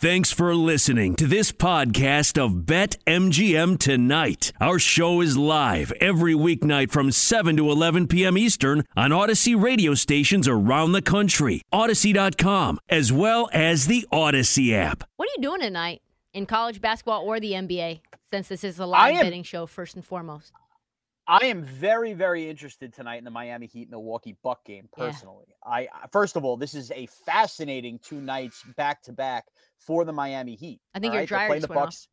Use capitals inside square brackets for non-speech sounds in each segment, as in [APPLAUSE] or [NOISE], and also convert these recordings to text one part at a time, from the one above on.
Thanks for listening to this podcast of Bet MGM Tonight. Our show is live every weeknight from 7 to 11 p.m. Eastern on Audacy radio stations around the country, Audacy.com, as well as the Audacy app. What are you doing tonight in college basketball or the NBA? Since this is a live am- betting show, first and foremost. I am very, very interested tonight in the Miami Heat Milwaukee Buck game. Personally, I I- first of all, this is a fascinating two nights back to back for the Miami Heat. I think all your right? They're dryer playing just the went off. Bucks.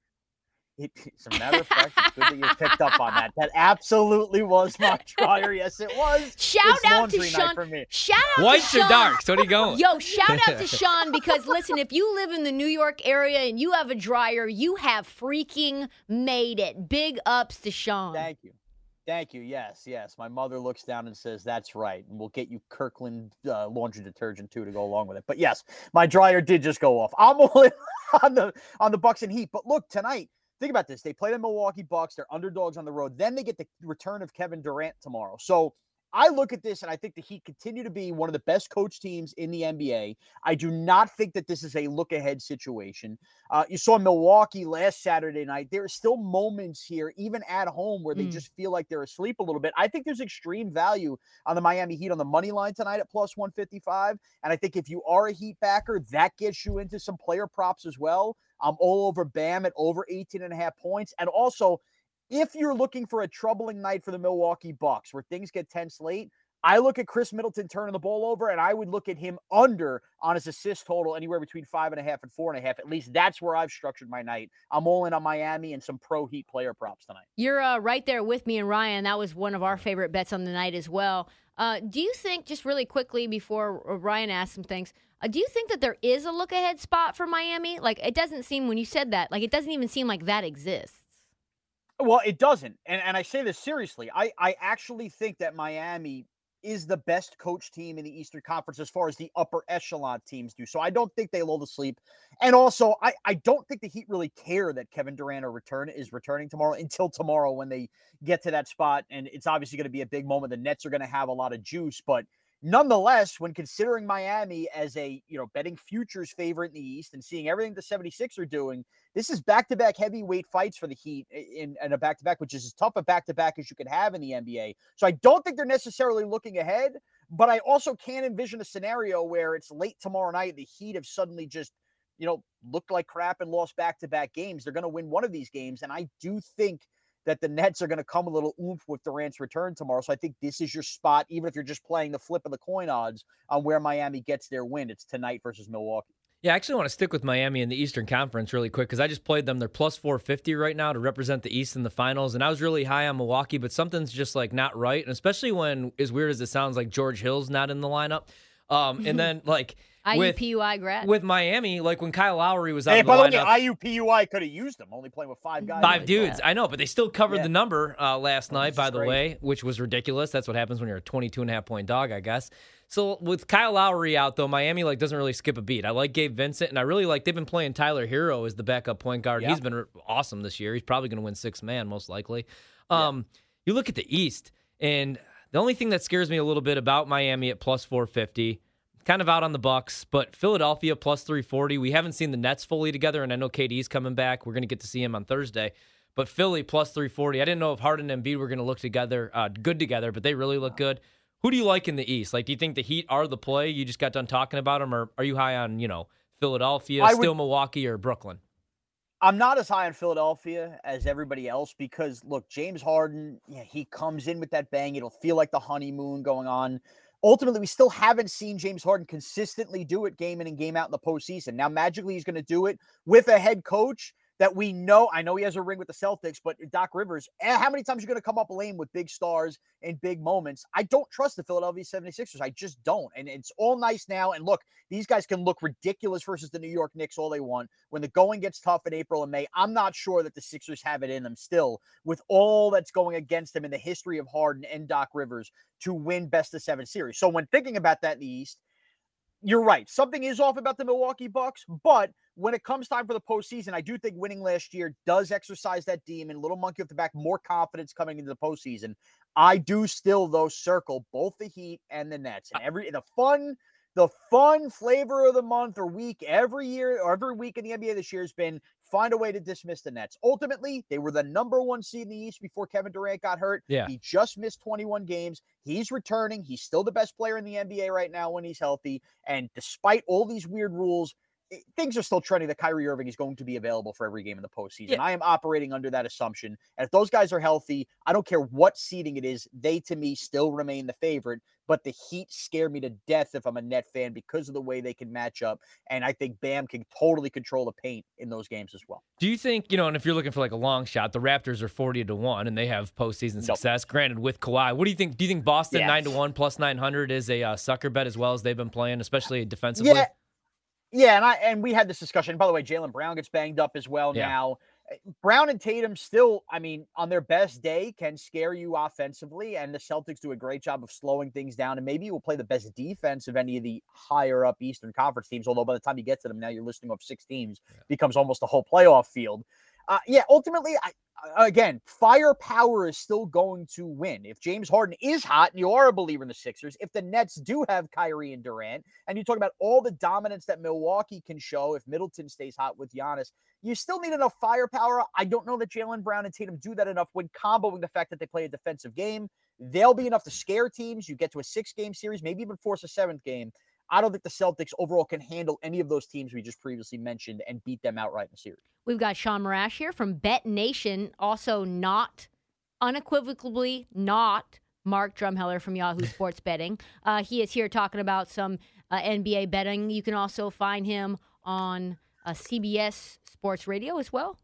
It, as a matter of fact, it's good that you picked up on that. That absolutely was my [LAUGHS] dryer. Yes, it was. Shout It's out to Sean. for me. Shout out Whites to or Sean. darks? What are you going? [LAUGHS] Yo, shout out to [LAUGHS] Sean because listen, if you live in the New York area and you have a dryer, you have freaking made it. Big ups to Sean. Thank you. Thank you. Yes, yes. My mother looks down and says, "That's right." And we'll get you Kirkland uh, laundry detergent too to go along with it. But yes, my dryer did just go off. I'm [LAUGHS] all in on the on the Bucks and Heat. But look, tonight, think about this. They play the Milwaukee Bucks. They're underdogs on the road. Then they get the return of Kevin Durant tomorrow. So I look at this and I think the Heat continue to be one of the best coach teams in the NBA. I do not think that this is a look ahead situation. Uh, you saw Milwaukee last Saturday night. There are still moments here, even at home, where they Mm. just feel like they're asleep a little bit. I think there's extreme value on the Miami Heat on the money line tonight at plus 155. And I think if you are a Heat backer, that gets you into some player props as well. I'm all over Bam at over 18 and a half points. And also, if you're looking for a troubling night for the Milwaukee Bucks where things get tense late, I look at Khris Middleton turning the ball over, and I would look at him under on his assist total anywhere between five and a half and four and a half. At least that's where I've structured my night. I'm all in on Miami and some pro Heat player props tonight. You're uh, right there with me and Ryan. That was one of our favorite bets on the night as well. Uh, do you think, just really quickly before uh, Ryan asks some things, uh, do you think that there is a look ahead spot for Miami? Like, it doesn't seem, when you said that, like, it doesn't even seem like that exists. Well, it doesn't. And and I say this seriously. I I actually think that Miami is the best coach team in the Eastern Conference as far as the upper echelon teams do. So I don't think they lull to sleep. And also, I, I don't think the Heat really care that Kevin Durant or return is returning tomorrow until tomorrow when they get to that spot. And it's obviously going to be a big moment. The Nets are going to have a lot of juice, but nonetheless, when considering Miami as a you know betting futures favorite in the East and seeing everything the 76 are doing, this is back-to-back heavyweight fights for the Heat in, in a back-to-back, which is as tough a back-to-back as you could have in the NBA. So I don't think they're necessarily looking ahead, but I also can't envision a scenario where it's late tomorrow night, the Heat have suddenly just you know looked like crap and lost back-to-back games. They're going to win one of these games, and I do think that the Nets are going to come a little oomph with Durant's return tomorrow. So I think this is your spot, even if you're just playing the flip of the coin odds on where Miami gets their win. It's tonight versus Milwaukee. Yeah, I actually want to stick with Miami in the Eastern Conference really quick because I just played them. They're plus 450 right now to represent the East in the finals. And I was really high on Milwaukee, but something's just like not right. And especially when, as weird as it sounds, like George Hill's not in the lineup. Um, and [LAUGHS] then, like, IUPUI grad. with Miami, like when Kyle Lowry was out Hey, of the by the way, lineup. IUPUI could have used them, only playing with five guys. Five on the dudes, team. I know, but they still covered Yeah. the number uh, last night, by the crazy. way, which was ridiculous. That's what happens when you're a 22 and a half point dog, I guess. So with Kyle Lowry out, though, Miami like doesn't really skip a beat. I like Gabe Vincent, and I really like they've been playing Tyler Herro as the backup point guard. Yeah. He's been r- awesome this year. He's probably going to win six man most likely. Um, You look at the East, and the only thing that scares me a little bit about Miami at plus 450 kind of out on the Bucks, but Philadelphia plus 340. We haven't seen the Nets fully together, and I know KD's coming back. We're going to get to see him on Thursday. But Philly plus 340. I didn't know if Harden and Embiid were going to look together, uh, good together, but they really look good. Who do you like in the East? Like, do you think the Heat are the play? You just got done talking about them, or are you high on you know Philadelphia, would- still Milwaukee, or Brooklyn? I'm not as high on Philadelphia as everybody else because look, James Harden, yeah, he comes in with that bang. It'll feel like the honeymoon going on. Ultimately, we still haven't seen James Harden consistently do it game in and game out in the postseason. Now, magically, he's going to do it with a head coach that we know. I know he has a ring with the Celtics, but Doc Rivers, eh, how many times are you going to come up lame with big stars and big moments? I don't trust the Philadelphia 76ers. I just don't. And it's all nice now. And look, these guys can look ridiculous versus the New York Knicks all they want. When the going gets tough in April and May, I'm not sure that the Sixers have it in them still with all that's going against them in the history of Harden and Doc Rivers to win best of seven series. So when thinking about that in the East, you're right. Something is off about the Milwaukee Bucks, but when it comes time for the postseason, I do think winning last year does exercise that demon. Little monkey off the back, more confidence coming into the postseason. I do still though circle both the Heat and the Nets, and every the fun, the fun flavor of the month or week every year or every week in the NBA this year has been find a way to dismiss the Nets. Ultimately, they were the number one seed in the East before Kevin Durant got hurt. Yeah. He just missed 21 games. He's returning. He's still the best player in the NBA right now when he's healthy. And despite all these weird rules, things are still trending that Kyrie Irving is going to be available for every game in the postseason. Yeah. I am operating under that assumption. And if those guys are healthy, I don't care what seeding it is, they to me still remain the favorite. But the Heat scare me to death if I'm a net fan because of the way they can match up. And I think Bam can totally control the paint in those games as well. Do you think, you know, and if you're looking for like a long shot, the Raptors are 40 to 1 and they have postseason success, nope. granted with Kawhi. What do you think? Do you think Boston yes. 9 to 1 plus 900 is a uh, sucker bet as well as they've been playing, especially defensively? Yeah. Yeah, and I and we had this discussion. By the way, Jaylen Brown gets banged up as well yeah. now. Eh, Brown and Tatum still, I mean, on their best day, can scare you offensively, and the Celtics do a great job of slowing things down. And maybe you will play the best defense of any of the higher up Eastern Conference teams. Although by the time you get to them, now you're listing off six teams, yeah. becomes almost a whole playoff field. Uh, yeah, ultimately, I, again, firepower is still going to win. If James Harden is hot and you are a believer in the Sixers, if the Nets do have Kyrie and Durant, and you talk about all the dominance that Milwaukee can show if Middleton stays hot with Giannis, you still need enough firepower. I don't know that Jaylen Brown and Tatum do that enough when comboing the fact that they play a defensive game. They'll be enough to scare teams. You get to a six game series, maybe even force a seventh game. I don't think the Celtics overall can handle any of those teams we just previously mentioned and beat them outright in the series. We've got Sean Marash here from Bet Nation, also not unequivocally not Mark Drumheller from Yahoo [LAUGHS] Sports Betting. Uh, he is here talking about some uh, NBA betting. You can also find him on uh, CBS Sports Radio as well.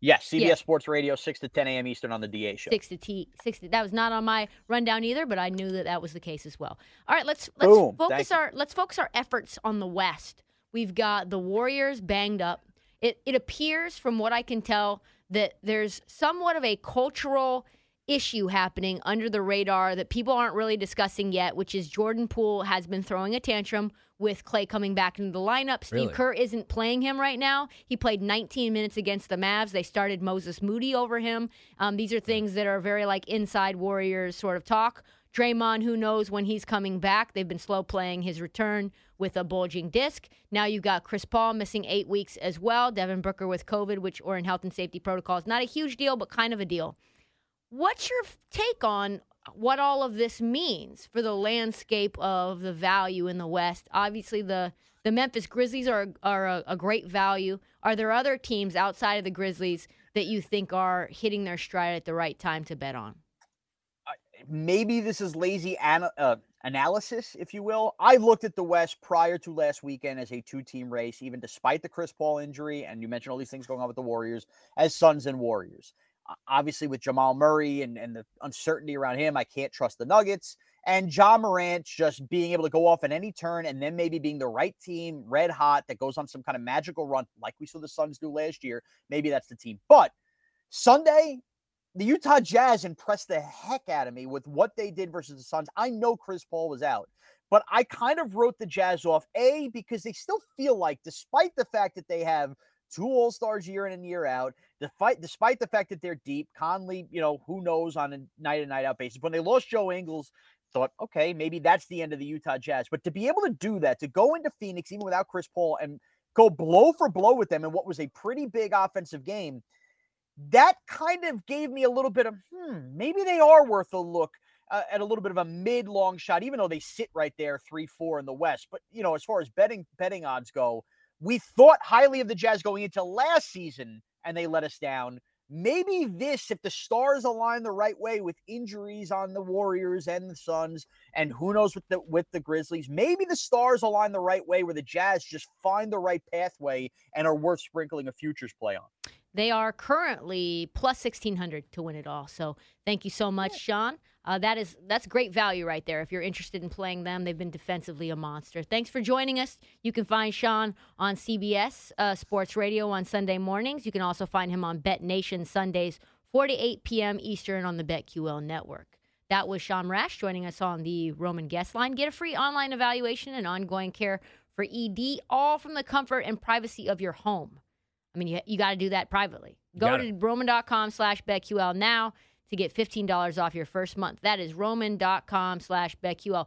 Yes, CBS yeah. Sports Radio, six to ten a.m. Eastern on the DA show. Six to T, six. To, that was not on my rundown either, but I knew that that was the case as well. All right, let's let's Boom. focus our let's focus our efforts on the West. We've got the Warriors banged up. It it appears, from what I can tell, that there's somewhat of a cultural issue happening under the radar that people aren't really discussing yet, which is Jordan Poole has been throwing a tantrum with Clay coming back into the lineup. Steve really? Kerr isn't playing him right now. He played 19 minutes against the Mavs. They started Moses Moody over him. Um, these are things that are very like inside Warriors sort of talk. Draymond, who knows when he's coming back? They've been slow playing his return with a bulging disc. Now you've got Chris Paul missing eight weeks as well. Devin Booker with COVID, which or in health and safety protocols. Not a huge deal, but kind of a deal. What's your take on what all of this means for the landscape of the value in the West. Obviously, the the Memphis Grizzlies are are a, a, great value. Are there other teams outside of the Grizzlies that you think are hitting their stride at the right time to bet on? Maybe this is lazy uh, analysis, if you will. I looked at the West prior to last weekend as a two-team race, even despite the Chris Paul injury, and you mentioned all these things going on with the Warriors as Suns and Warriors obviously with Jamal Murray and, and the uncertainty around him, I can't trust the Nuggets. And Ja Morant just being able to go off at any turn and then maybe being the right team, red hot, that goes on some kind of magical run like we saw the Suns do last year. Maybe that's the team. But Sunday, the Utah Jazz impressed the heck out of me with what they did versus the Suns. I know Chris Paul was out, but I kind of wrote the Jazz off, A, because they still feel like, despite the fact that they have two All Stars year in and year out. Despite despite the fact that they're deep, Conley, you know, who knows on a night in night out basis. When they lost Joe Ingles, thought, okay, maybe that's the end of the Utah Jazz. But to be able to do that, to go into Phoenix even without Chris Paul and go blow for blow with them in what was a pretty big offensive game, that kind of gave me a little bit of, hmm, maybe they are worth a look. Uh, at a little bit of a mid long shot, even though they sit right there three four in the West. But you know, as far as betting betting odds go, we thought highly of the Jazz going into last season and they let us down. Maybe this, if the stars align the right way with injuries on the Warriors and the Suns, and who knows with the with the Grizzlies, maybe the stars align the right way where the Jazz just find the right pathway and are worth sprinkling a futures play on. They are currently plus 1600 to win it all. So thank you so much, Sean. Uh, that is that's great value right there. If you're interested in playing them, they've been defensively a monster. Thanks for joining us. You can find Sean on CBS uh, Sports Radio on Sunday mornings. You can also find him on Bet Nation Sundays, 4 to 8 p.m. Eastern on the BetQL network. That was Sean Rash joining us on the Roman guest line. Get a free online evaluation and ongoing care for ED, all from the comfort and privacy of your home. I mean, you, you got to do that privately. Go to roman.com slash BetQL now to get $15 off your first month. That is roman.com slash BetQL.